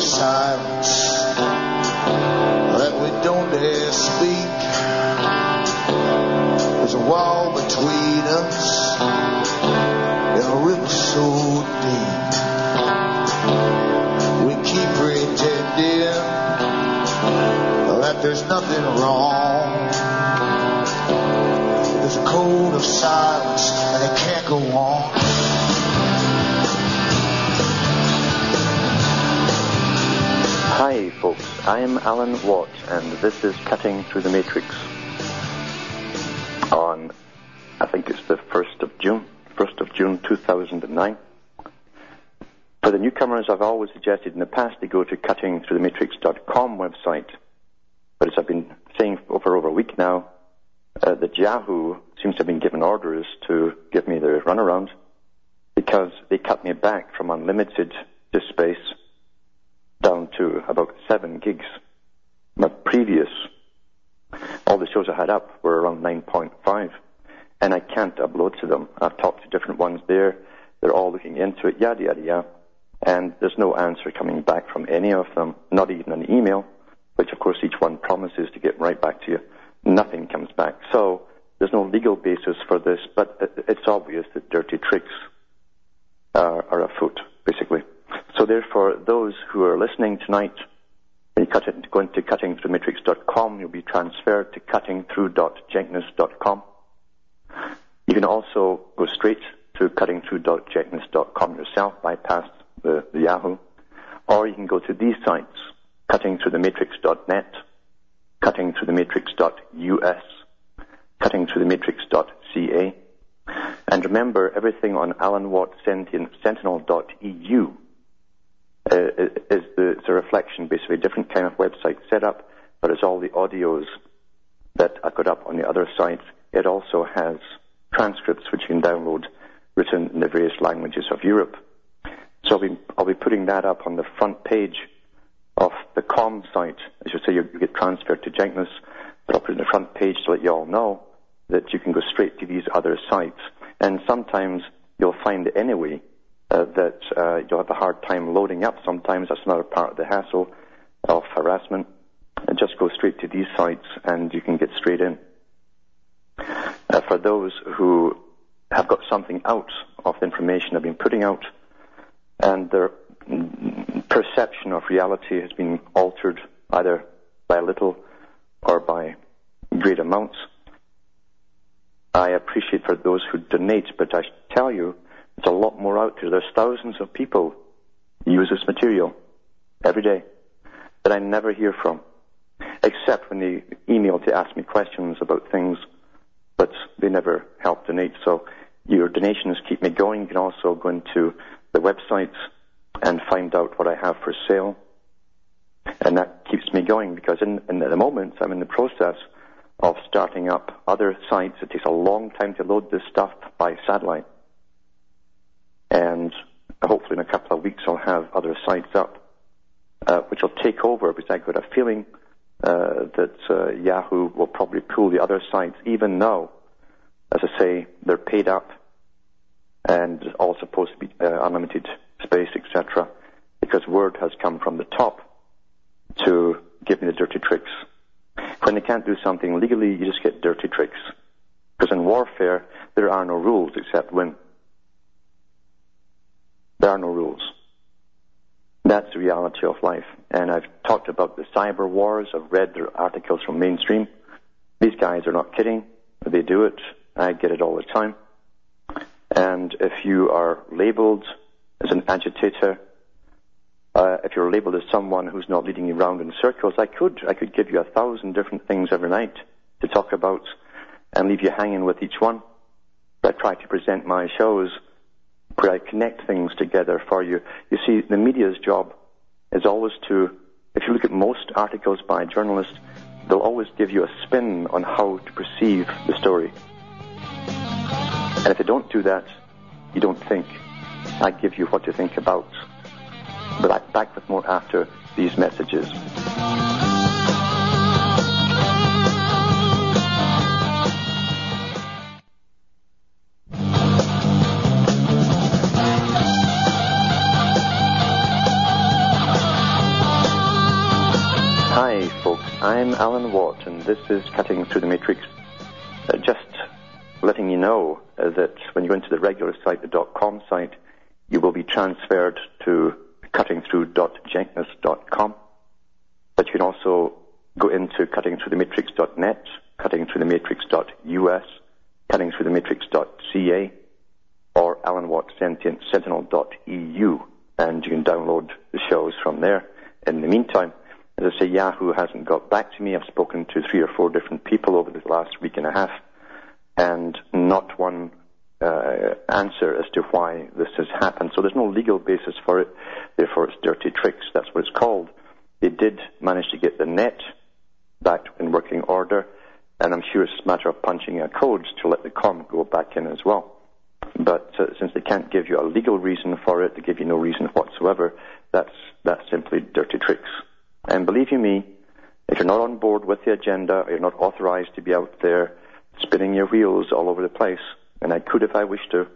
silence that we don't dare speak. There's a wall between us and a so deep. We keep pretending that there's nothing wrong. There's a code of silence and it can't go on. I'm Alan Watt, and this is Cutting Through the Matrix. On, I think it's the 1st of June, 1st of June 2009. For the newcomers, I've always suggested in the past they go to cuttingthroughthematrix.com website. But as I've been saying for over a week now, uh, that Yahoo seems to have been given orders to give me the runaround because they cut me back from unlimited disk space down to about seven gigs. My previous, all the shows I had up were around 9.5, and I can't upload to them. I've talked to different ones there. They're all looking into it, yada, yada, yada. And there's no answer coming back from any of them, not even an email, which of course each one promises to get right back to you. Nothing comes back. So there's no legal basis for this, but it's obvious that dirty tricks are, are afoot, basically. So therefore, those who are listening tonight, when you cut it, go into cuttingthroughmatrix.com, you'll be transferred to cuttingthrough.jenkins.com. You can also go straight to cuttingthrough.jenkins.com yourself, bypass the, the Yahoo, or you can go to these sites, cuttingthroughthematrix.net, cuttingthroughthematrix.us, cuttingthroughthematrix.ca, and remember everything on Alan Watt Sentinel.eu uh, Uh, is the, it's a reflection, basically, a different kind of website setup, but it's all the audios that I put up on the other sites. It also has transcripts which you can download written in the various languages of Europe. So I'll be, I'll be putting that up on the front page of the com site. As you say, you, get transferred to Jenkins, but I'll put it in the front page to let you all know that you can go straight to these other sites. And sometimes you'll find anyway uh, that uh, you'll have a hard time loading up. Sometimes that's another part of the hassle of harassment. And just go straight to these sites and you can get straight in. Uh, for those who have got something out of the information I've been putting out and their perception of reality has been altered either by little or by great amounts, I appreciate for those who donate, but I tell you, there's a lot more out there. There's thousands of people use this material every day that I never hear from, except when they email to ask me questions about things, but they never help donate. So your donations keep me going. You can also go into the websites and find out what I have for sale. And that keeps me going because in, in the moment I'm in the process of starting up other sites. It takes a long time to load this stuff by satellite and hopefully in a couple of weeks I'll have other sites up, uh, which will take over because I've got a feeling uh, that uh, Yahoo will probably pull the other sites, even though, as I say, they're paid up and all supposed to be uh, unlimited space, etc. Because word has come from the top to give me the dirty tricks. When they can't do something legally, you just get dirty tricks. Because in warfare, there are no rules except win. There are no rules. That's the reality of life. And I've talked about the cyber wars. I've read their articles from mainstream. These guys are not kidding. They do it. I get it all the time. And if you are labeled as an agitator, uh, if you're labeled as someone who's not leading you around in circles, I could, I could give you a thousand different things every night to talk about and leave you hanging with each one. I try to present my shows where I connect things together for you. You see, the media's job is always to, if you look at most articles by journalists, they'll always give you a spin on how to perceive the story. And if they don't do that, you don't think. I give you what to think about. But I'm back with more after these messages. I'm Alan Watt, and this is Cutting Through the Matrix. Uh, just letting you know uh, that when you go into the regular site, the .com site, you will be transferred to cuttingthrough.jenkins.com. But you can also go into cuttingthroughthematrix.net, cuttingthroughthematrix.us, cuttingthroughthematrix.ca, or alanwattsentientsentinel.eu, and you can download the shows from there. In the meantime, as I say, Yahoo hasn't got back to me. I've spoken to three or four different people over the last week and a half, and not one uh, answer as to why this has happened. So there's no legal basis for it. Therefore, it's dirty tricks. That's what it's called. They did manage to get the net back in working order, and I'm sure it's a matter of punching a code to let the com go back in as well. But uh, since they can't give you a legal reason for it, they give you no reason whatsoever, that's, that's simply dirty tricks. And believe you me, if you're not on board with the agenda, or you're not authorized to be out there spinning your wheels all over the place, and I could if I wished to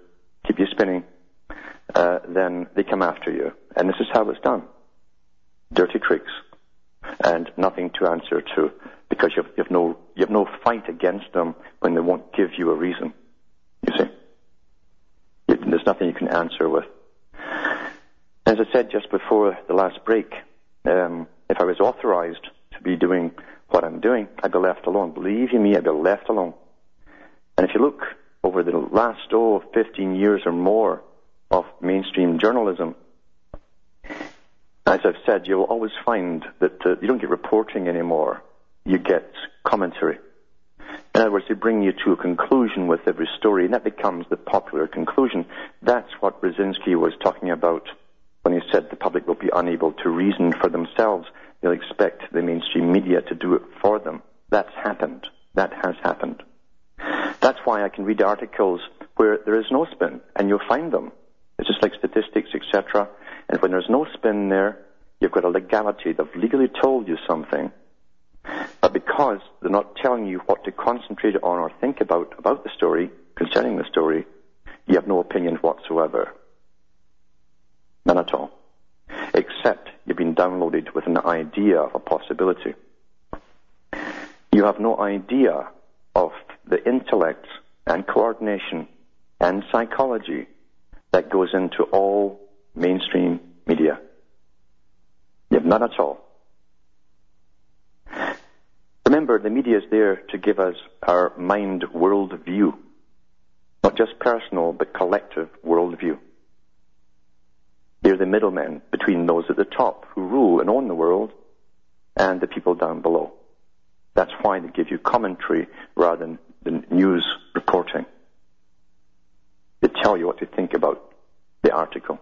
keep you spinning, uh, then they come after you. And this is how it's done. Dirty tricks. And nothing to answer to because you have, you have no, you have no fight against them when they won't give you a reason. You see? There's nothing you can answer with. As I said just before the last break, um, if I was authorized to be doing what I'm doing, I'd be left alone. Believe you me, I'd be left alone. And if you look over the last, oh, 15 years or more of mainstream journalism, as I've said, you'll always find that uh, you don't get reporting anymore. You get commentary. In other words, they bring you to a conclusion with every story, and that becomes the popular conclusion. That's what Brzezinski was talking about when he said the public will be unable to reason for themselves. They'll expect the mainstream media to do it for them. That's happened. That has happened. That's why I can read articles where there is no spin, and you'll find them. It's just like statistics, etc. And when there's no spin there, you've got a legality. They've legally told you something. But because they're not telling you what to concentrate on or think about about the story, concerning the story, you have no opinion whatsoever. None at all. Except you've been downloaded with an idea of a possibility. You have no idea of the intellect and coordination and psychology that goes into all mainstream media. You have none at all. Remember, the media is there to give us our mind world view. Not just personal, but collective world view. They're the middlemen between those at the top who rule and own the world and the people down below. That's why they give you commentary rather than, than news reporting. They tell you what to think about the article.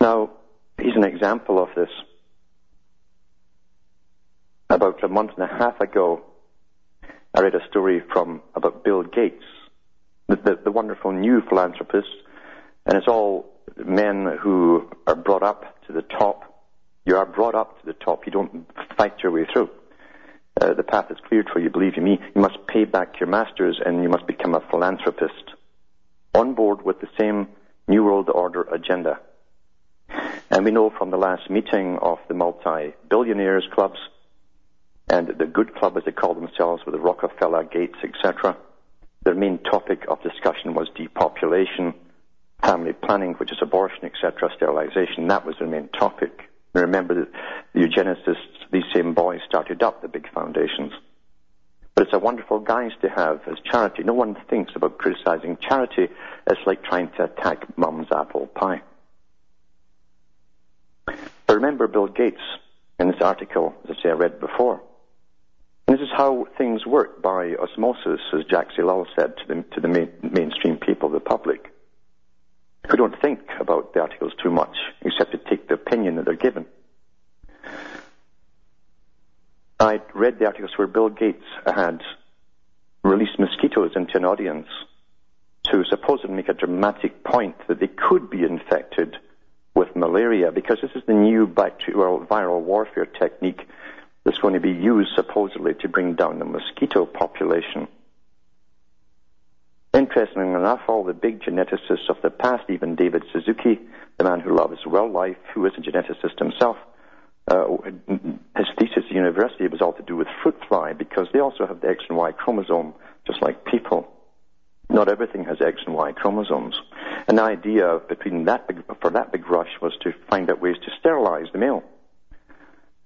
Now, here's an example of this. About a month and a half ago, I read a story from about Bill Gates, the, the, the wonderful new philanthropist, and it's all men who are brought up to the top. You are brought up to the top. You don't fight your way through. Uh, the path is cleared for you, believe you me. You must pay back your masters and you must become a philanthropist on board with the same New World Order agenda. And we know from the last meeting of the multi-billionaires clubs and the good club as they call themselves with the Rockefeller, Gates, etc., their main topic of discussion was depopulation family planning, which is abortion, etc., sterilization. That was the main topic. remember that the eugenicists, these same boys, started up the big foundations. But it's a wonderful guise to have as charity. No one thinks about criticizing charity as like trying to attack mum's apple pie. But remember Bill Gates in this article, as I say, I read before. And this is how things work by osmosis, as Jacques Ellul said to the, to the main, mainstream people, the public who don't think about the articles too much, except to take the opinion that they're given. I read the articles where Bill Gates had released mosquitoes into an audience to supposedly make a dramatic point that they could be infected with malaria because this is the new bacterial viral warfare technique that's going to be used supposedly to bring down the mosquito population. Interestingly enough, all the big geneticists of the past, even David Suzuki, the man who loves wildlife, who is a geneticist himself, uh, his thesis at university was all to do with fruit fly because they also have the X and Y chromosome, just like people. Not everything has X and Y chromosomes. An idea between that big, for that big rush was to find out ways to sterilize the male.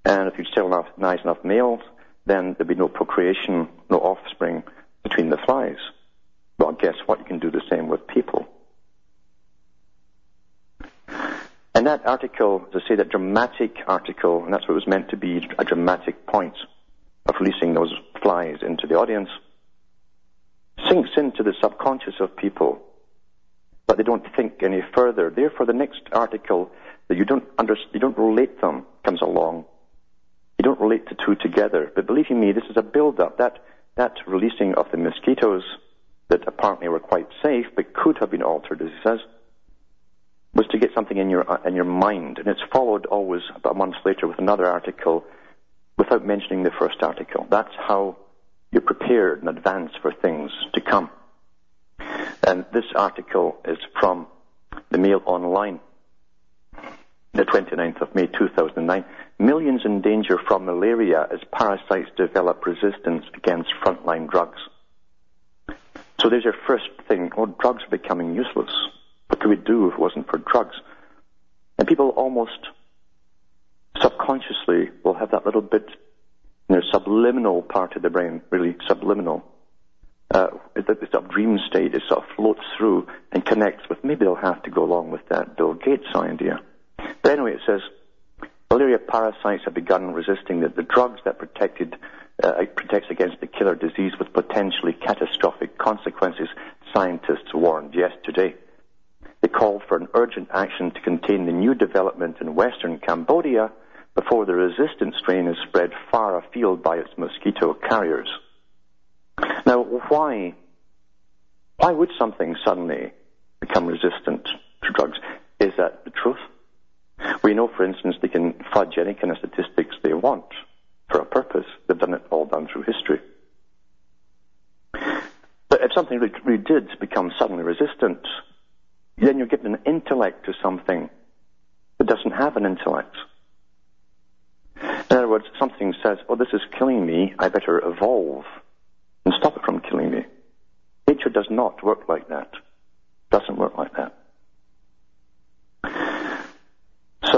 And if you sterilize enough males, then there'd be no procreation, no offspring between the flies. Well, guess what? You can do the same with people. And that article, to say that dramatic article, and that's what it was meant to be, a dramatic point of releasing those flies into the audience, sinks into the subconscious of people, but they don't think any further. Therefore, the next article that you don't you don't relate them comes along. You don't relate the two together. But believe you me, this is a build-up. That that releasing of the mosquitoes that apparently were quite safe, but could have been altered, as he says, was to get something in your uh, in your mind, and it's followed always about a month later with another article, without mentioning the first article. That's how you're prepared in advance for things to come. And this article is from the Mail Online, the 29th of May 2009. Millions in danger from malaria as parasites develop resistance against frontline drugs. So there's your first thing. Oh, drugs are becoming useless. What could we do if it wasn't for drugs? And people almost subconsciously will have that little bit in their subliminal part of the brain, really subliminal. Uh, the sort of dream state, it sort of floats through and connects with, maybe they'll have to go along with that Bill Gates idea. But anyway, it says, malaria parasites have begun resisting the, the drugs that protected, uh, protects against the killer disease with potentially catastrophic consequences, scientists warned yesterday. They called for an urgent action to contain the new development in western Cambodia before the resistant strain is spread far afield by its mosquito carriers. Now, why, why would something suddenly become resistant to drugs? Is that the truth? We know, for instance, they can fudge any kind of statistics they want for a purpose. They've done it all down through history. But if something really did become suddenly resistant, then you're giving an intellect to something that doesn't have an intellect. In other words, something says, oh, this is killing me, I better evolve and stop it from killing me. Nature does not work like that. Doesn't work like that.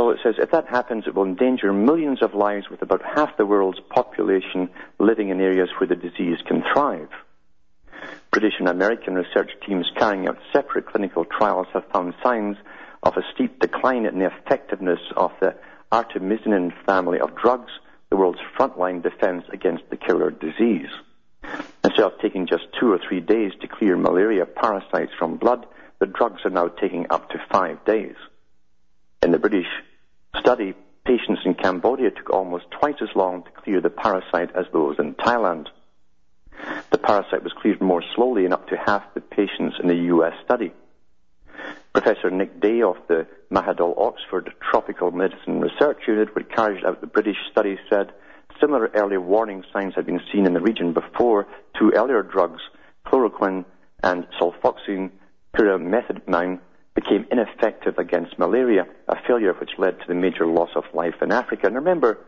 So it says, if that happens, it will endanger millions of lives with about half the world's population living in areas where the disease can thrive. British and American research teams carrying out separate clinical trials have found signs of a steep decline in the effectiveness of the artemisinin family of drugs, the world's frontline defense against the killer disease. Instead of taking just two or three days to clear malaria parasites from blood, the drugs are now taking up to five days. In the British study, patients in Cambodia took almost twice as long to clear the parasite as those in Thailand. The parasite was cleared more slowly in up to half the patients in the US study. Professor Nick Day of the Mahidol Oxford Tropical Medicine Research Unit, which carried out the British study, said similar early warning signs had been seen in the region before two earlier drugs, chloroquine and sulfadoxine pyrimethamine, became ineffective against malaria, a failure which led to the major loss of life in Africa. And remember,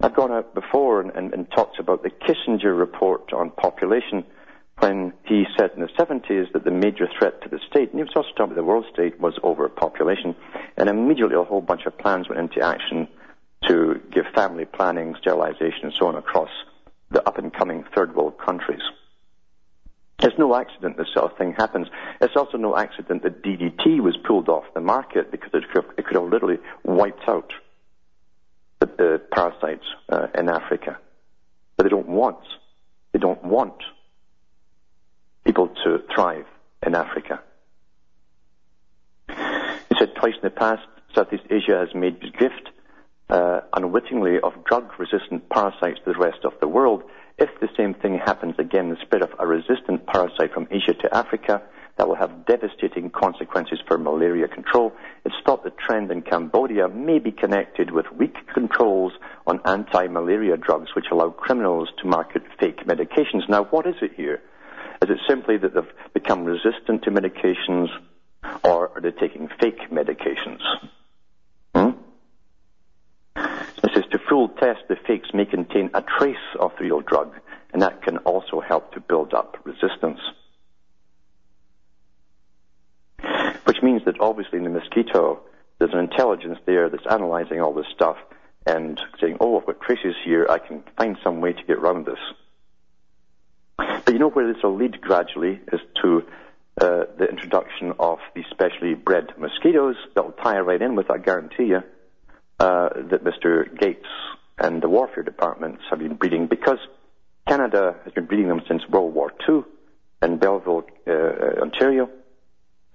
I've gone out before and, and, and talked about the Kissinger report on population when he said in the 70s that the major threat to the state, and he was also talking about the world state, was overpopulation. And immediately a whole bunch of plans went into action to give family planning, sterilization, and so on across the up and coming third world countries. It's no accident this sort of thing happens. It's also no accident that DDT was pulled off the market because it could, have, it could have literally wiped out the, the parasites uh, in Africa. But they don't want, they don't want people to thrive in Africa. He said twice in the past, Southeast Asia has made gift uh, unwittingly of drug-resistant parasites to the rest of the world. If the same thing happens again, the spread of a resistant parasite from Asia to Africa, that will have devastating consequences for malaria control. It's thought the trend in Cambodia may be connected with weak controls on anti-malaria drugs which allow criminals to market fake medications. Now, what is it here? Is it simply that they've become resistant to medications or are they taking fake medications? Is the fakes may contain a trace of the real drug, and that can also help to build up resistance. Which means that obviously in the mosquito, there's an intelligence there that's analyzing all this stuff and saying, oh, I've got traces here, I can find some way to get around this. But you know where this will lead gradually is to uh, the introduction of these specially bred mosquitoes that will tie right in with, I guarantee you, that Mr. Gates and the warfare departments have been breeding because Canada has been breeding them since World War II in Belleville, uh, uh, Ontario.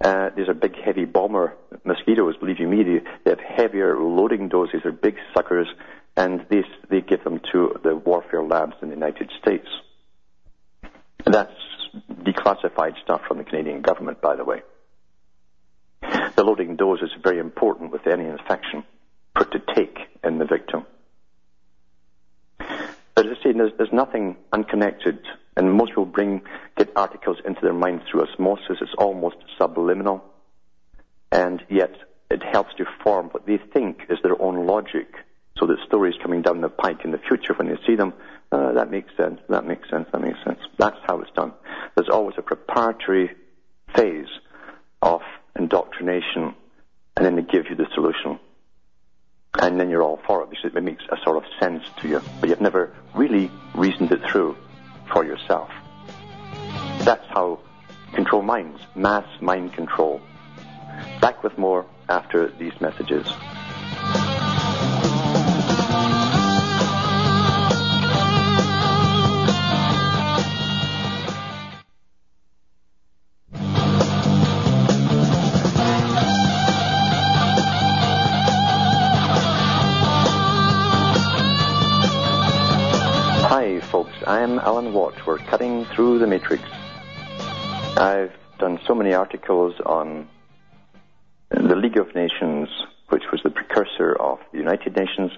Uh, these are big, heavy bomber mosquitoes. Believe you me, they, they have heavier loading doses. They're big suckers, and they, they give them to the warfare labs in the United States. And that's declassified stuff from the Canadian government, by the way. The loading dose is very important with any infection for to take in the victim. But as I say, there's, there's nothing unconnected, and most people bring get articles into their mind through osmosis. It's almost subliminal, and yet it helps to form what they think is their own logic. So that stories coming down the pike in the future, when they see them, uh, that makes sense, that makes sense, that makes sense. That's how it's done. There's always a preparatory phase of indoctrination, and then they give you the solution and then you're all for it because it makes a sort of sense to you, but you've never really reasoned it through for yourself. That's how control minds, mass mind control. Back with more after these messages. Watt. We're cutting through the matrix. I've done so many articles on the League of Nations, which was the precursor of the United Nations,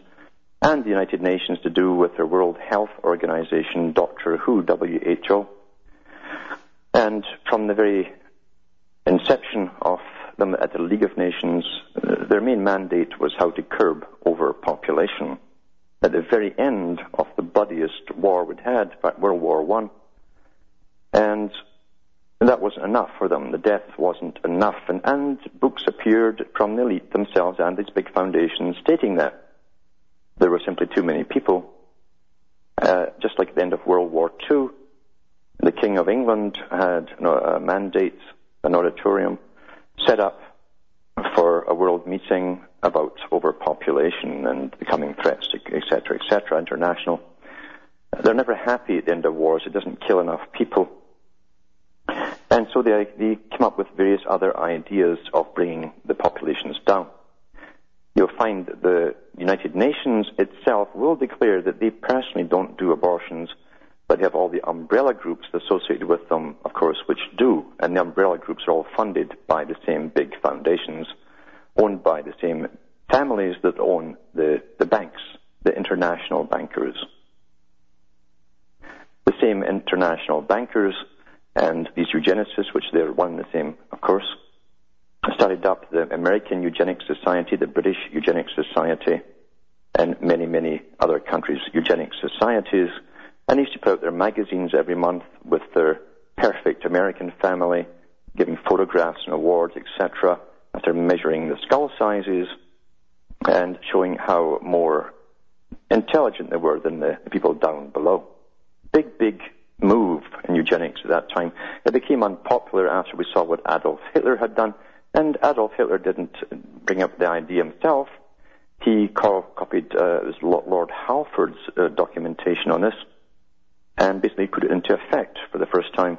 and the United Nations to do with their World Health Organization, Doctor Who, WHO. And from the very inception of them at the League of Nations, uh, their main mandate was how to curb overpopulation at the very end of the bloodiest war we'd had, World War One, and that wasn't enough for them. The death wasn't enough, and, and books appeared from the elite themselves and these big foundations stating that there were simply too many people. Uh, just like at the end of World War Two, the King of England had you know, a mandate, an auditorium set up a world meeting about overpopulation and the coming threats, etc., etc., international. They're never happy at the end of wars. It doesn't kill enough people. And so they, they come up with various other ideas of bringing the populations down. You'll find that the United Nations itself will declare that they personally don't do abortions, but they have all the umbrella groups associated with them, of course, which do. And the umbrella groups are all funded by the same big foundations owned by the same families that own the, the banks, the international bankers. The same international bankers and these eugenicists, which they're one and the same, of course, started up the American Eugenics Society, the British Eugenics Society, and many, many other countries' eugenics societies, and used to put out their magazines every month with their perfect American family, giving photographs and awards, etc after measuring the skull sizes and showing how more intelligent they were than the people down below. Big, big move in eugenics at that time. It became unpopular after we saw what Adolf Hitler had done, and Adolf Hitler didn't bring up the idea himself. He co- copied uh, Lord Halford's uh, documentation on this and basically put it into effect for the first time.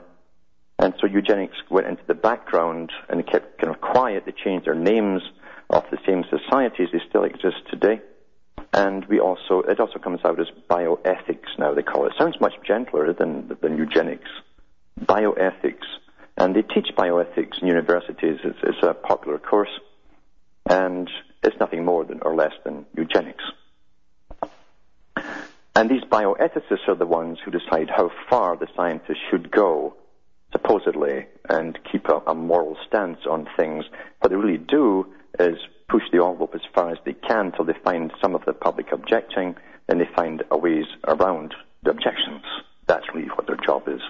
And so eugenics went into the background and kept kind of quiet. They changed their names of the same societies. They still exist today. And we also, it also comes out as bioethics now, they call it. sounds much gentler than, than eugenics. Bioethics. And they teach bioethics in universities. It's, it's a popular course. And it's nothing more than, or less than eugenics. And these bioethicists are the ones who decide how far the scientists should go supposedly, and keep a, a moral stance on things. What they really do is push the envelope as far as they can till they find some of the public objecting, then they find a ways around the objections. That's really what their job is.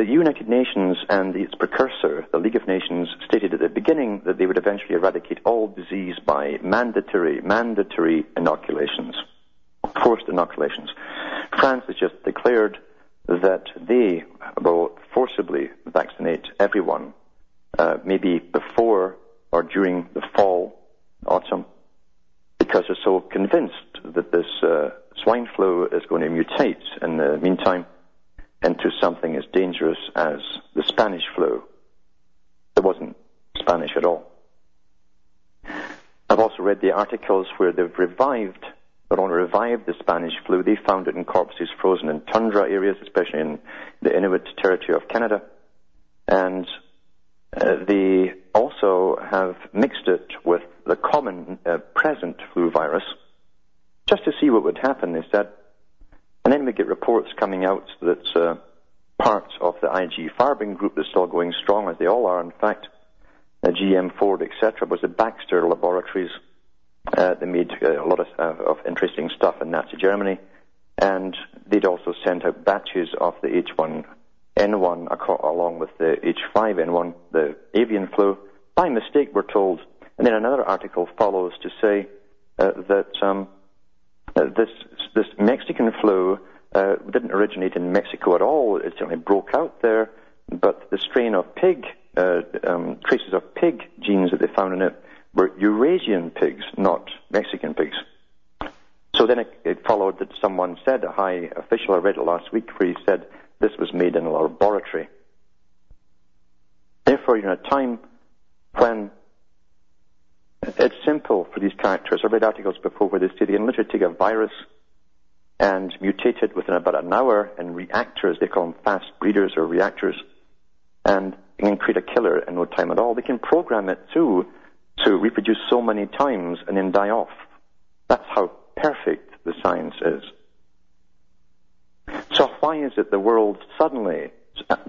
The United Nations and its precursor, the League of Nations, stated at the beginning that they would eventually eradicate all disease by mandatory, mandatory inoculations, forced inoculations. France has just declared that they will forcibly vaccinate everyone, uh, maybe before or during the fall, autumn, because they're so convinced that this uh, swine flu is going to mutate in the meantime into something as dangerous as the Spanish flu. It wasn't Spanish at all. I've also read the articles where they've revived not on revived the Spanish flu, they found it in corpses frozen in tundra areas, especially in the Inuit territory of Canada. And uh, they also have mixed it with the common uh, present flu virus just to see what would happen, they said. And then we get reports coming out that uh, parts of the IG Farben group that's still going strong, as they all are, in fact, uh, GM Ford, etc., was the Baxter Laboratories uh, they made uh, a lot of, uh, of interesting stuff in Nazi Germany, and they'd also sent out batches of the H1N1 along with the H5N1, the avian flu. By mistake, we're told. And then another article follows to say uh, that um, uh, this this Mexican flu uh, didn't originate in Mexico at all. It certainly broke out there, but the strain of pig, um, traces of pig genes that they found in it were Eurasian pigs, not Mexican pigs. So then it, it, followed that someone said, a high official, I read it last week, where he said this was made in a laboratory. Therefore, you're in a time when it's simple for these characters. I've read articles before where they say they can literally take a virus and mutate it within about an hour in reactors. They call them fast breeders or reactors. And they can create a killer in no time at all. They can program it too to reproduce so many times and then die off. That's how perfect the science is. So why is it the world suddenly,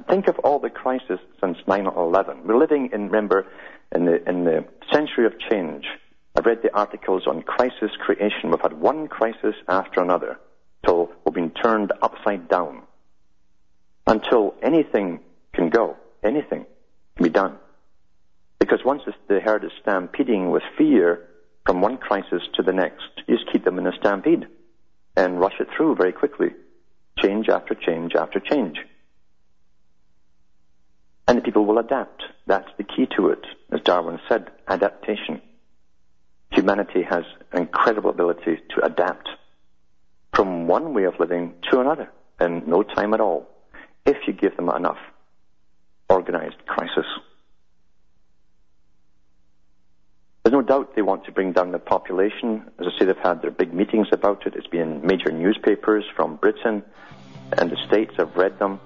think of all the crises since 9-11. We're living in, remember, in the, in the century of change. I've read the articles on crisis creation. We've had one crisis after another till we've been turned upside down. Until anything can go, anything can be done. Because once the herd is stampeding with fear from one crisis to the next, you just keep them in a stampede and rush it through very quickly. Change after change after change. And the people will adapt. That's the key to it. As Darwin said, adaptation. Humanity has an incredible ability to adapt from one way of living to another in no time at all, if you give them enough organized crisis. There's no doubt they want to bring down the population. As I say, they've had their big meetings about it. It's been in major newspapers from Britain and the States. I've read them.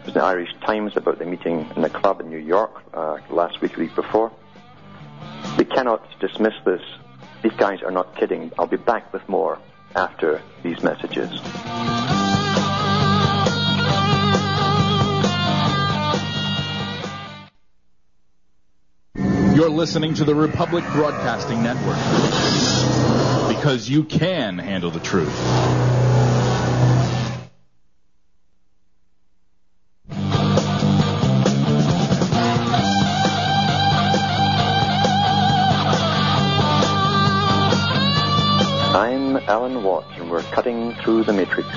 It was in the Irish Times about the meeting in the club in New York uh, last week, week before. We cannot dismiss this. These guys are not kidding. I'll be back with more after these messages. You're listening to the Republic Broadcasting Network because you can handle the truth. I'm Alan Watt, and we're cutting through the matrix.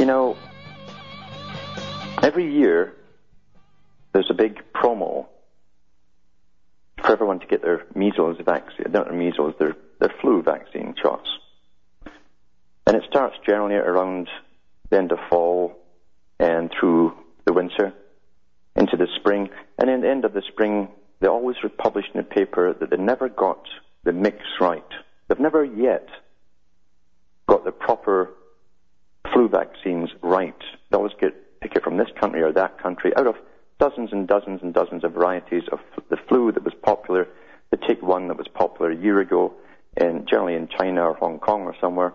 You know, every year there's a big promo for everyone to get their measles vaccine, not their measles, their, their flu vaccine shots. And it starts generally around the end of fall and through the winter into the spring. And in the end of the spring, they always publish in the paper that they never got the mix right. They've never yet got the proper flu vaccines right. They always get pick it from this country or that country out of dozens and dozens and dozens of varieties of the flu that was popular. They take one that was popular a year ago, in, generally in China or Hong Kong or somewhere,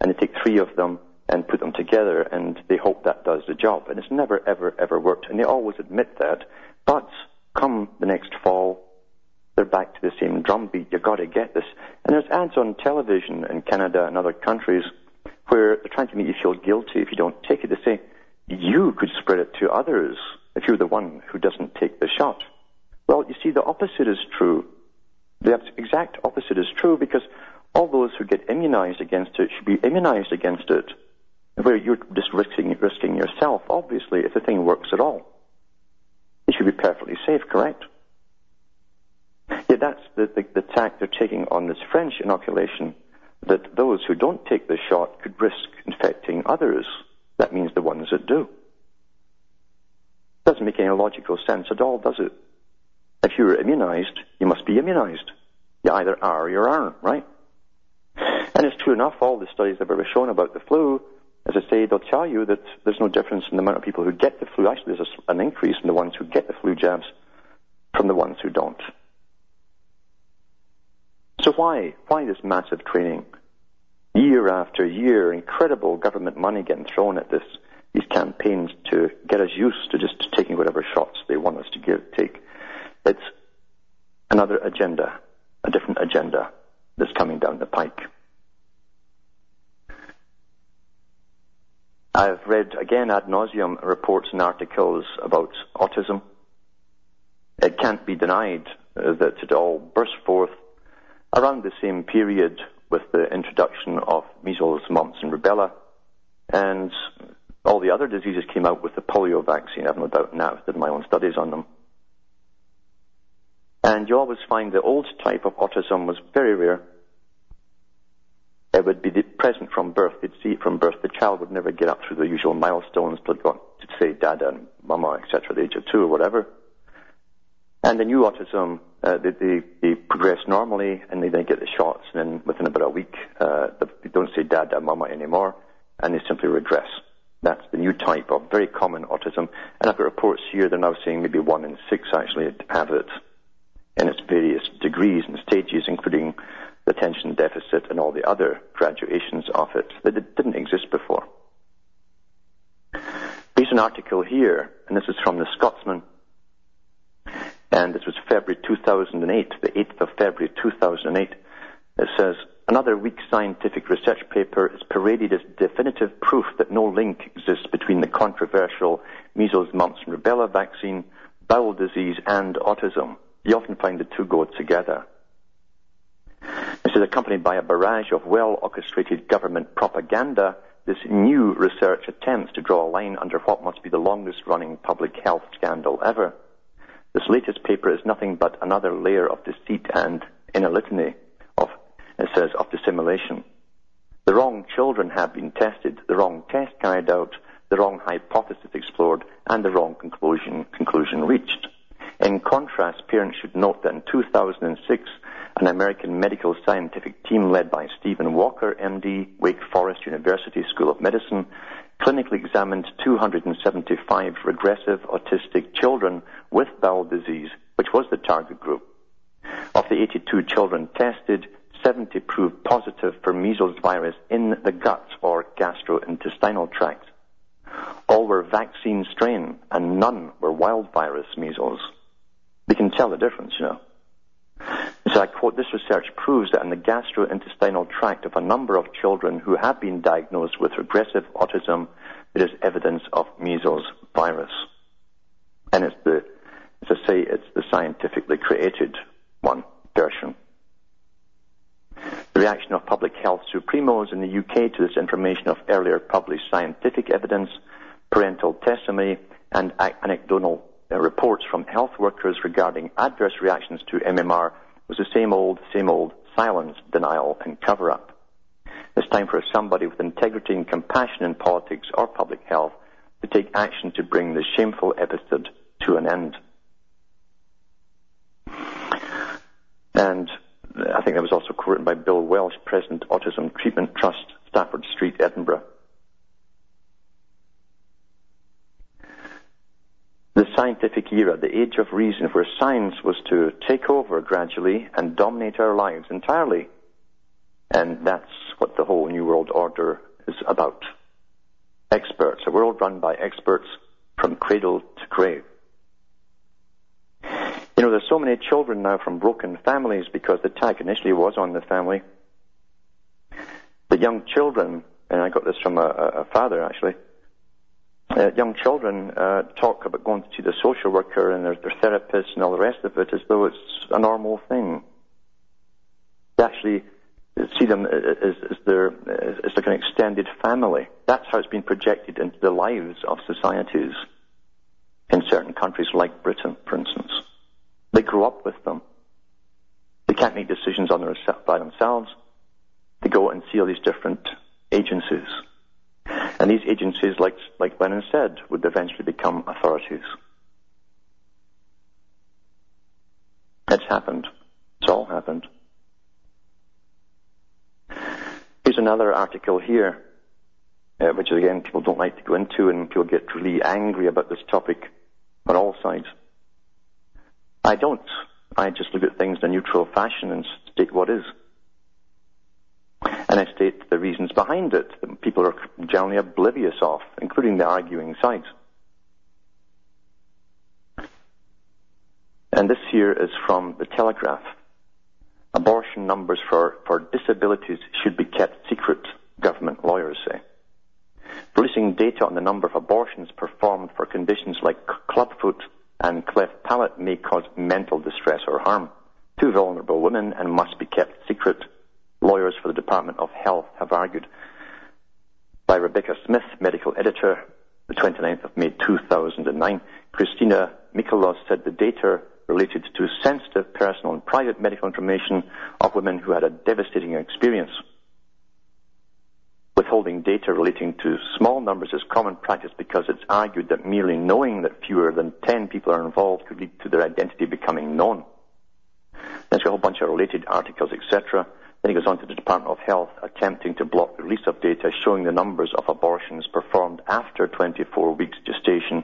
and they take three of them and put them together, and they hope that does the job. And it's never, ever, ever worked. And they always admit that. But come the next fall, they're back to the same drumbeat. You've got to get this. And there's ads on television in Canada and other countries where they're trying to make you feel guilty if you don't take it. They say, you could spread it to others if you're the one who doesn't take the shot. Well, you see, the opposite is true. The exact opposite is true because all those who get immunized against it should be immunized against it, where you're just risking, risking yourself, obviously, if the thing works at all. It should be perfectly safe, correct? Yet that's the, the, the tack they're taking on this French inoculation, that those who don't take the shot could risk infecting others. That means the ones that do. Doesn't make any logical sense at all, does it? If you're immunized, you must be immunized. You either are or you aren't, right? And it's true enough, all the studies that have ever shown about the flu, as I say, they'll tell you that there's no difference in the amount of people who get the flu. Actually, there's an increase in the ones who get the flu jabs from the ones who don't. So why? Why this massive training? Year after year, incredible government money getting thrown at this, these campaigns to get us used to just taking whatever shots they want us to give, take. It's another agenda, a different agenda that's coming down the pike. I've read again ad nauseum reports and articles about autism. It can't be denied uh, that it all burst forth around the same period with the introduction of measles, mumps, and rubella, and all the other diseases came out with the polio vaccine. I've no doubt now. Did my own studies on them. And you always find the old type of autism was very rare. It would be present from birth. You'd see it from birth. The child would never get up through the usual milestones to, to say dada and mama, etc., at the age of two or whatever. And the new autism, uh, they, they, they, progress normally and they then get the shots, and then within about a week, uh, they don't say dada, mama anymore, and they simply regress. That's the new type of very common autism. And I've got reports here, they're now saying maybe one in six actually have it in its various degrees and stages, including the attention deficit and all the other graduations of it that didn't exist before. There's an article here, and this is from the Scotsman, and this was February 2008, the 8th of February 2008. It says, Another weak scientific research paper is paraded as definitive proof that no link exists between the controversial measles, mumps, and rubella vaccine, bowel disease, and autism. You often find the two go together. This is accompanied by a barrage of well orchestrated government propaganda. This new research attempts to draw a line under what must be the longest running public health scandal ever. This latest paper is nothing but another layer of deceit and in a litany it says, of dissimulation. The wrong children have been tested, the wrong test carried out, the wrong hypothesis explored, and the wrong conclusion, conclusion reached. In contrast, parents should note that in 2006, an American medical scientific team led by Stephen Walker, MD, Wake Forest University School of Medicine, clinically examined 275 regressive autistic children with bowel disease, which was the target group. Of the 82 children tested, 70 proved positive for measles virus in the gut or gastrointestinal tract. All were vaccine strain and none were wild virus measles. We can tell the difference, you know. So I quote, this research proves that in the gastrointestinal tract of a number of children who have been diagnosed with regressive autism, there is evidence of measles virus. And it's the, as I say, it's the scientifically created one version. The reaction of public health supremos in the UK to this information of earlier published scientific evidence, parental testimony, and anecdotal uh, reports from health workers regarding adverse reactions to MMR was the same old, same old silence, denial, and cover up. It's time for somebody with integrity and compassion in politics or public health to take action to bring this shameful episode to an end. And I think that was also quoted by Bill Welsh, President Autism Treatment Trust, Stafford Street, Edinburgh. the scientific era, the age of reason, where science was to take over gradually and dominate our lives entirely. And that's what the whole New World Order is about. Experts, a world run by experts from cradle to grave. So many children now from broken families because the attack initially was on the family. The young children, and I got this from a, a father actually, uh, young children uh, talk about going to see the social worker and their, their therapist and all the rest of it as though it's a normal thing. They actually see them as, as their as like an extended family. That's how it's been projected into the lives of societies in certain countries like Britain, for instance. They grow up with them. They can't make decisions on their, by themselves. They go and see all these different agencies. And these agencies, like, like Lenin said, would eventually become authorities. It's happened. It's all happened. Here's another article here, uh, which again people don't like to go into, and people get really angry about this topic on all sides. I don't. I just look at things in a neutral fashion and state what is. And I state the reasons behind it that people are generally oblivious of, including the arguing sides. And this here is from the Telegraph. Abortion numbers for, for disabilities should be kept secret, government lawyers say. Releasing data on the number of abortions performed for conditions like clubfoot and cleft palate may cause mental distress or harm to vulnerable women and must be kept secret. Lawyers for the Department of Health have argued. By Rebecca Smith, medical editor, the 29th of May 2009, Christina Mikolos said the data related to sensitive personal and private medical information of women who had a devastating experience. Withholding data relating to small numbers is common practice because it's argued that merely knowing that fewer than 10 people are involved could lead to their identity becoming known. There's a whole bunch of related articles, etc. Then he goes on to the Department of Health attempting to block the release of data showing the numbers of abortions performed after 24 weeks gestation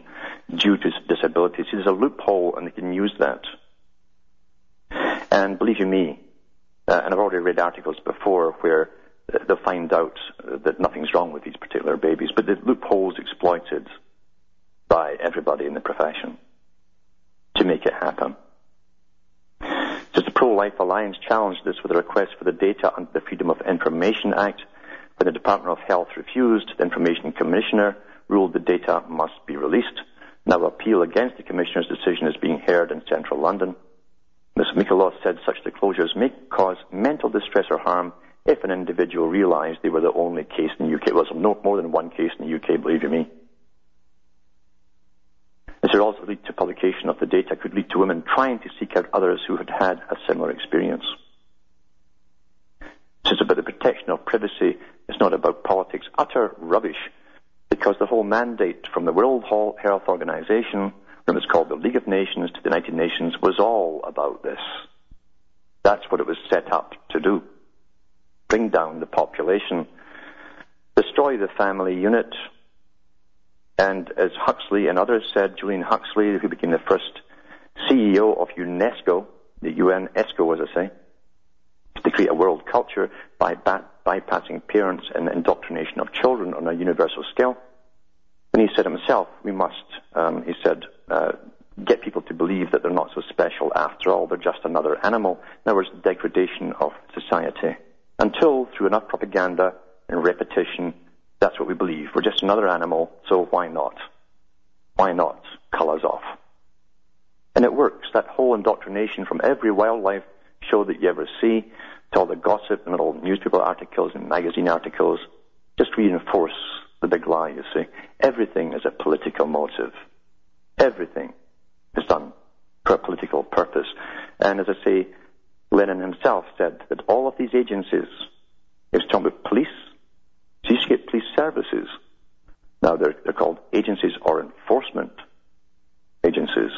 due to disabilities. There's a loophole and they can use that. And believe you me, uh, and I've already read articles before where they'll find out that nothing's wrong with these particular babies, but the loopholes exploited by everybody in the profession to make it happen. Just the Pro-Life Alliance challenged this with a request for the data under the Freedom of Information Act. When the Department of Health refused, the Information Commissioner ruled the data must be released. Now appeal against the Commissioner's decision is being heard in central London. Ms. Mikolos said such disclosures may cause mental distress or harm if an individual realised they were the only case in the UK. Well, there's no more than one case in the UK, believe you me. This would also lead to publication of the data, could lead to women trying to seek out others who had had a similar experience. This is about the protection of privacy. It's not about politics. Utter rubbish. Because the whole mandate from the World Health Organization, when it was called the League of Nations to the United Nations, was all about this. That's what it was set up to do bring down the population, destroy the family unit. And as Huxley and others said, Julian Huxley, who became the first CEO of UNESCO, the UNESCO as I say, to create a world culture by bypassing parents and indoctrination of children on a universal scale. And he said himself, we must, um, he said, uh, get people to believe that they're not so special after all, they're just another animal. In other words, degradation of society until through enough propaganda and repetition, that's what we believe. We're just another animal, so why not? Why not cull us off? And it works. That whole indoctrination from every wildlife show that you ever see to all the gossip and little newspaper articles and magazine articles just reinforce the big lie, you see. Everything is a political motive. Everything is done for a political purpose. And as I say, Lenin himself said that all of these agencies, he was talking about police, so police services. Now they're, they're called agencies or enforcement agencies.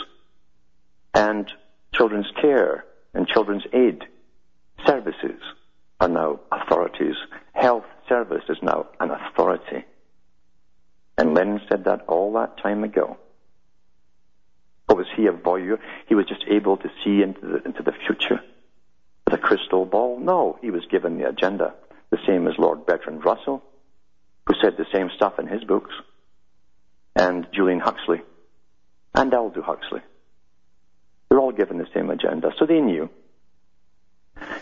And children's care and children's aid services are now authorities. Health service is now an authority. And Lenin said that all that time ago. Or was he a voyeur? He was just able to see into the, into the future the crystal ball? No, he was given the agenda, the same as Lord Bertrand Russell, who said the same stuff in his books, and Julian Huxley, and Aldous Huxley. They're all given the same agenda, so they knew.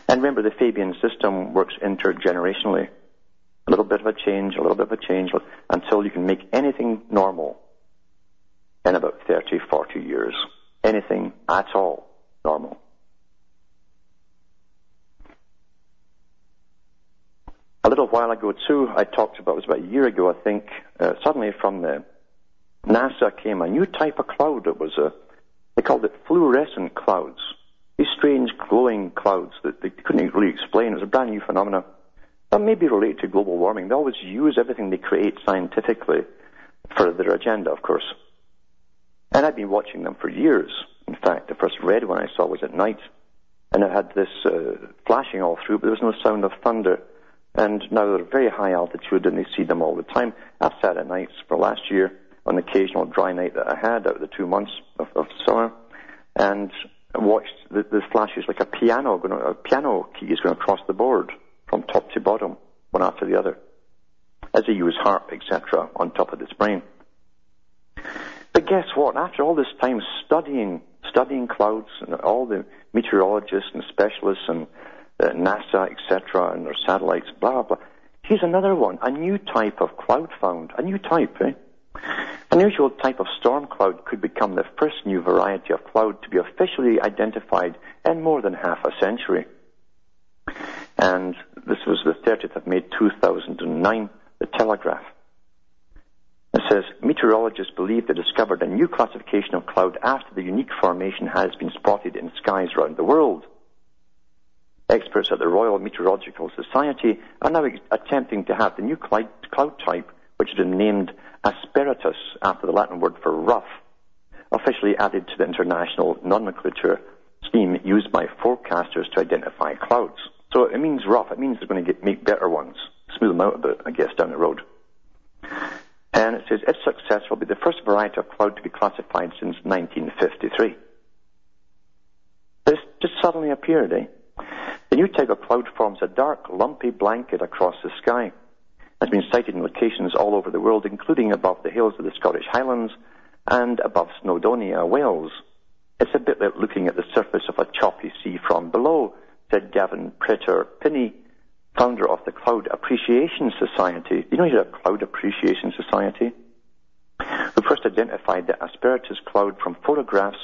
And remember, the Fabian system works intergenerationally. A little bit of a change, a little bit of a change, until you can make anything normal in about 30, 40 years. Anything at all normal. A little while ago, too, I talked about, it was about a year ago, I think, uh, suddenly from the NASA came a new type of cloud. It was a, they called it fluorescent clouds. These strange glowing clouds that they couldn't really explain. It was a brand new phenomenon. That may be related to global warming. They always use everything they create scientifically for their agenda, of course. And I've been watching them for years. In fact, the first red one I saw was at night, and it had this uh, flashing all through, but there was no sound of thunder. And now they're very high altitude, and they see them all the time. I've sat at nights for last year on the occasional dry night that I had out of the two months of, of summer, and watched the, the flashes like a piano, going, a piano key is going across the board from top to bottom, one after the other, as they use HAARP, etc., on top of this brain. But guess what? After all this time studying, studying clouds and all the meteorologists and specialists and uh, NASA, etc., and their satellites, blah, blah, here's another one, a new type of cloud found, a new type, eh? Unusual type of storm cloud could become the first new variety of cloud to be officially identified in more than half a century. And this was the 30th of May 2009, the Telegraph. It says, meteorologists believe they discovered a new classification of cloud after the unique formation has been spotted in skies around the world. Experts at the Royal Meteorological Society are now attempting to have the new cloud type, which has been named asperatus after the Latin word for rough, officially added to the international nomenclature scheme used by forecasters to identify clouds. So it means rough. It means they're going to get, make better ones, smooth them out a bit, I guess, down the road. And it says, if successful, it'll be the first variety of cloud to be classified since 1953. This just suddenly appeared, eh? The new type of cloud forms a dark, lumpy blanket across the sky It has been sighted in locations all over the world, including above the hills of the Scottish Highlands and above Snowdonia, Wales. It's a bit like looking at the surface of a choppy sea from below, said Gavin Pretor Pinney, founder of the Cloud Appreciation Society. You know you're a Cloud Appreciation Society? Who first identified the Asperatus cloud from photographs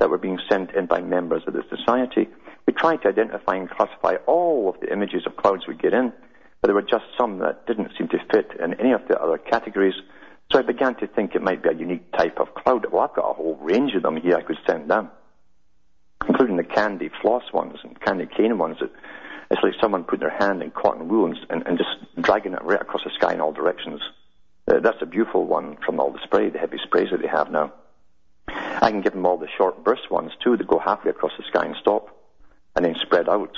that were being sent in by members of the society. We tried to identify and classify all of the images of clouds we get in, but there were just some that didn't seem to fit in any of the other categories. So I began to think it might be a unique type of cloud. Well, I've got a whole range of them here I could send them, including the candy floss ones and candy cane ones. That it's like someone putting their hand in cotton wool and, and, and just dragging it right across the sky in all directions. Uh, that's a beautiful one from all the spray, the heavy sprays that they have now. I can give them all the short burst ones too that go halfway across the sky and stop, and then spread out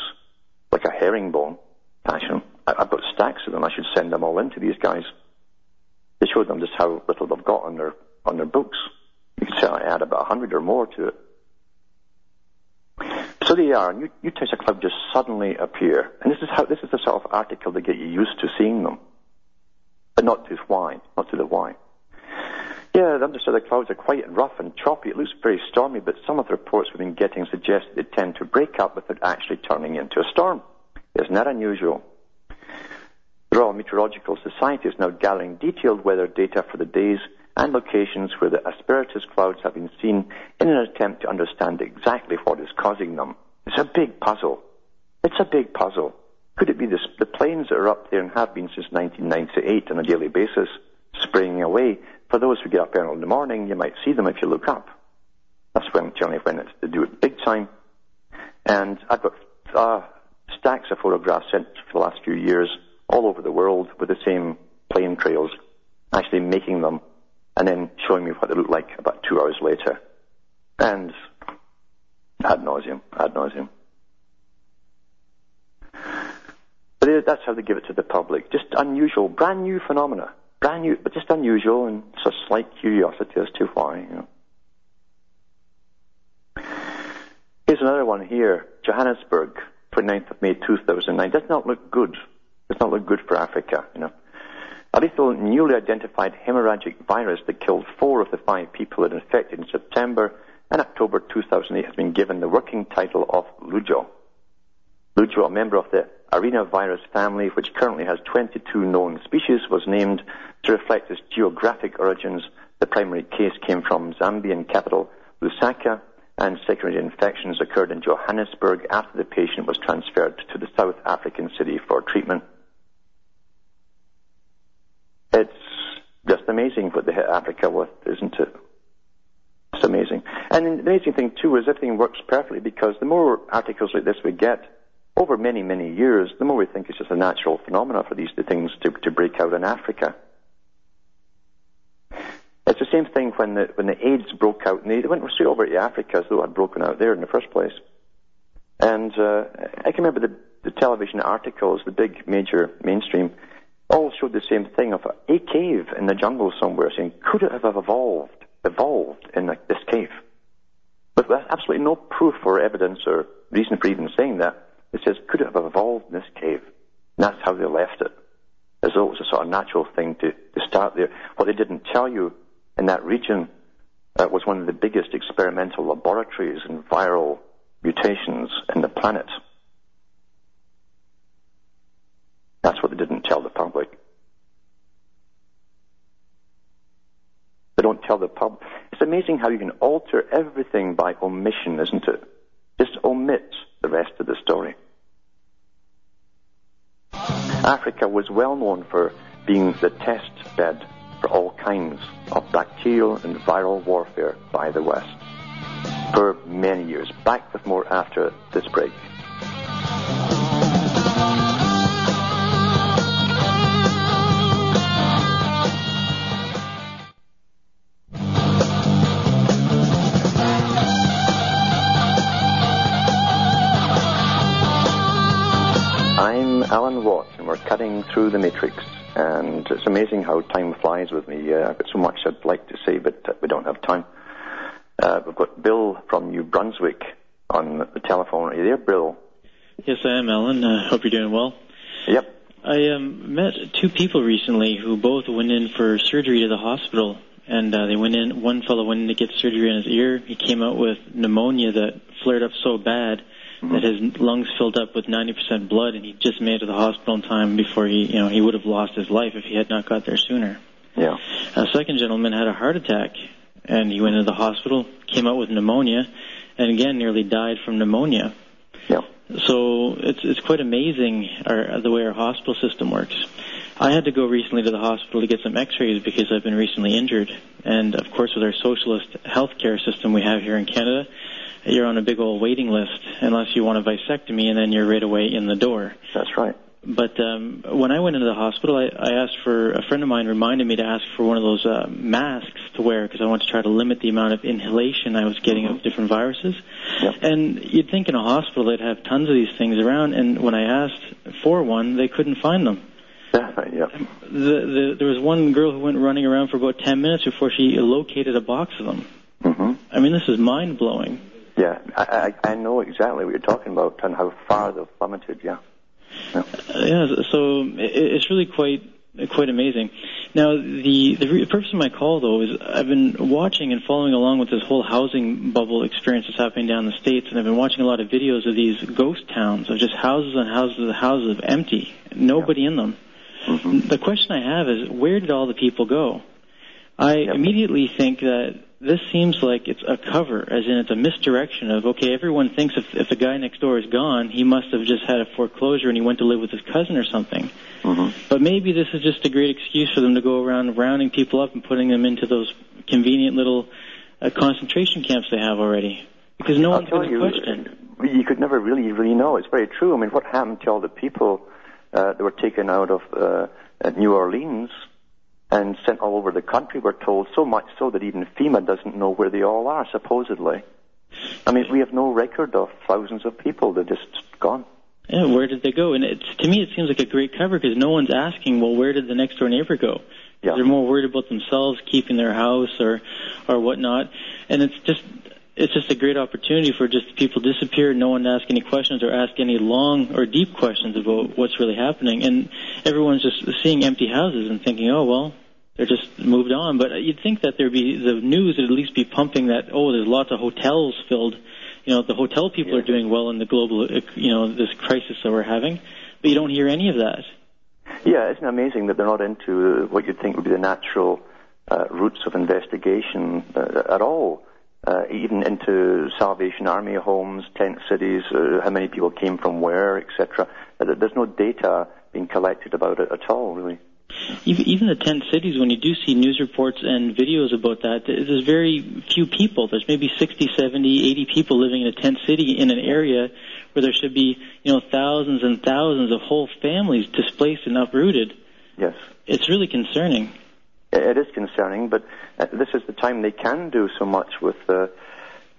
like a herringbone fashion. I've got stacks of them. I should send them all in to these guys to show them just how little they've got on their on their books. You say I add about a hundred or more to it. So they are. New, you types of club just suddenly appear, and this is how this is the sort of article that get you used to seeing them, but not to why, not to the why. Yeah, the understood the clouds are quite rough and choppy. It looks very stormy, but some of the reports we've been getting suggest they tend to break up without actually turning into a storm. Isn't that unusual? The Royal Meteorological Society is now gathering detailed weather data for the days and locations where the asperatus clouds have been seen in an attempt to understand exactly what is causing them. It's a big puzzle. It's a big puzzle. Could it be the planes that are up there and have been since 1998 on a daily basis, spraying away? For those who get up early in the morning, you might see them if you look up. That's when generally when it's to do it big time. And I've got uh, stacks of photographs sent for the last few years all over the world with the same plane trails, actually making them and then showing me what they look like about two hours later. And ad nauseum, ad nauseum. But that's how they give it to the public. Just unusual, brand new phenomena. Brand new, but just unusual and it's a slight curiosity as to why, you know. Here's another one here. Johannesburg, 29th of May 2009. Does not look good does not look good for Africa, you know. A lethal newly identified hemorrhagic virus that killed four of the five people it infected in September and October 2008 has been given the working title of Lujo. Lujo, a member of the arenavirus family, which currently has 22 known species, was named to reflect its geographic origins. The primary case came from Zambian capital Lusaka, and secondary infections occurred in Johannesburg after the patient was transferred to the South African city for treatment. It's just amazing what they hit Africa with, isn't it? It's amazing. And the amazing thing, too, is everything works perfectly because the more articles like this we get, over many, many years, the more we think it's just a natural phenomenon for these things to, to break out in Africa. It's the same thing when the, when the AIDS broke out, and they went straight over to Africa as though it had broken out there in the first place. And uh, I can remember the, the television articles, the big major mainstream, all showed the same thing of a, cave in the jungle somewhere, saying, could it have evolved, evolved in the, this cave? But with absolutely no proof or evidence or reason for even saying that. It says, could it have evolved in this cave? And that's how they left it. As though it was a sort of natural thing to, to start there. What they didn't tell you in that region uh, was one of the biggest experimental laboratories in viral mutations in the planet. That's what they didn't tell the public. They don't tell the public. It's amazing how you can alter everything by omission, isn't it? Just omit the rest of the story. Africa was well known for being the test bed for all kinds of bacterial and viral warfare by the West for many years. Back with more after this break. Through the matrix. And it's amazing how time flies with me. Uh, I've got so much I'd like to say, but uh, we don't have time. Uh, we've got Bill from New Brunswick on the telephone. Are you there, Bill? Yes, I am, Alan. I uh, hope you're doing well. Yep. I um, met two people recently who both went in for surgery to the hospital. And uh, they went in. One fellow went in to get surgery on his ear. He came out with pneumonia that flared up so bad that his lungs filled up with 90% blood, and he just made it to the hospital in time before he, you know, he would have lost his life if he had not got there sooner. Yeah. A second gentleman had a heart attack, and he went into the hospital, came out with pneumonia, and again nearly died from pneumonia. Yeah. So it's it's quite amazing our, the way our hospital system works. I had to go recently to the hospital to get some X-rays because I've been recently injured, and of course with our socialist healthcare system we have here in Canada, you're on a big old waiting list unless you want a vasectomy, and then you're right away in the door. That's right. But um, when I went into the hospital, I, I asked for a friend of mine reminded me to ask for one of those uh, masks to wear because I wanted to try to limit the amount of inhalation I was getting of different viruses. Yep. And you'd think in a hospital they'd have tons of these things around, and when I asked for one, they couldn't find them. Yeah. yeah. The, the, there was one girl who went running around for about 10 minutes before she located a box of them. hmm I mean, this is mind blowing. Yeah. I, I, I know exactly what you're talking about and how far they've plummeted. Yeah. yeah. Yeah, so it, it's really quite quite amazing. Now, the the purpose of my call though is I've been watching and following along with this whole housing bubble experience that's happening down the states, and I've been watching a lot of videos of these ghost towns of just houses and houses and houses of empty, nobody in them. Mm-hmm. The question I have is, where did all the people go? I immediately think that this seems like it's a cover, as in it's a misdirection of, okay, everyone thinks if, if the guy next door is gone, he must have just had a foreclosure and he went to live with his cousin or something. hmm But maybe this is just a great excuse for them to go around rounding people up and putting them into those convenient little uh, concentration camps they have already. Because no I'll one's going to you, question. you could never really, really know. It's very true. I mean, what happened to all the people uh, that were taken out of uh, at New Orleans and sent all over the country? We're told so much so that even FEMA doesn't know where they all are, supposedly. I mean, we have no record of thousands of people that are just gone. Yeah, where did they go? And it's, to me, it seems like a great cover because no one's asking, well, where did the next door neighbor go? Yeah. They're more worried about themselves keeping their house or, or whatnot. And it's just, it's just a great opportunity for just people to disappear, no one to ask any questions or ask any long or deep questions about what's really happening. And everyone's just seeing empty houses and thinking, oh, well, they're just moved on. But you'd think that there'd be the news would at least be pumping that oh, there's lots of hotels filled. You know, the hotel people Yeah. are doing well in the global, you know, this crisis that we're having. But you don't hear any of that. Yeah, isn't it amazing that they're not into what you'd think would be the natural uh, routes of investigation uh, at all? Uh, even into Salvation Army homes, tent cities, uh, how many people came from where, etc. Uh, There's no data being collected about it at all, really. Even even the tent cities, when you do see news reports and videos about that, there's very few people. There's maybe 60, 70, 80 people living in a tent city in an area where there should be, you know, thousands and thousands of whole families displaced and uprooted. Yes. It's really concerning. It is concerning, but uh, this is the time they can do so much with the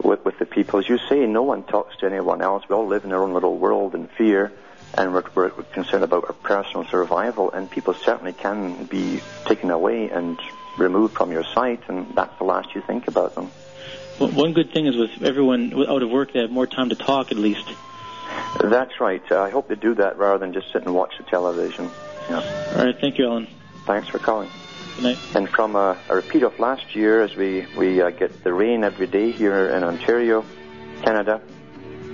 with, with the people. As you say, no one talks to anyone else. We all live in our own little world in fear, and we're, we're concerned about our personal survival. And people certainly can be taken away and removed from your sight, and that's the last you think about them. One one good thing is with everyone out of work, they have more time to talk at least. That's right. Uh, I hope they do that rather than just sit and watch the television. Yeah. All right, thank you, Alan. Thanks for calling. Good night. And from a, a repeat of last year, as we, we uh, get the rain every day here in Ontario, Canada,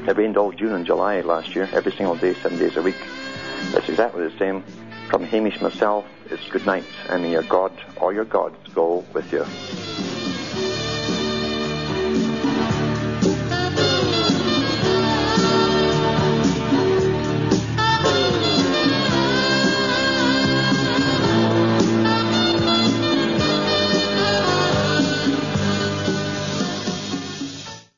it rained all June and July last year, every single day, seven days a week. That's exactly the same. From Hamish myself, it's good night, and may your God or your gods go with you.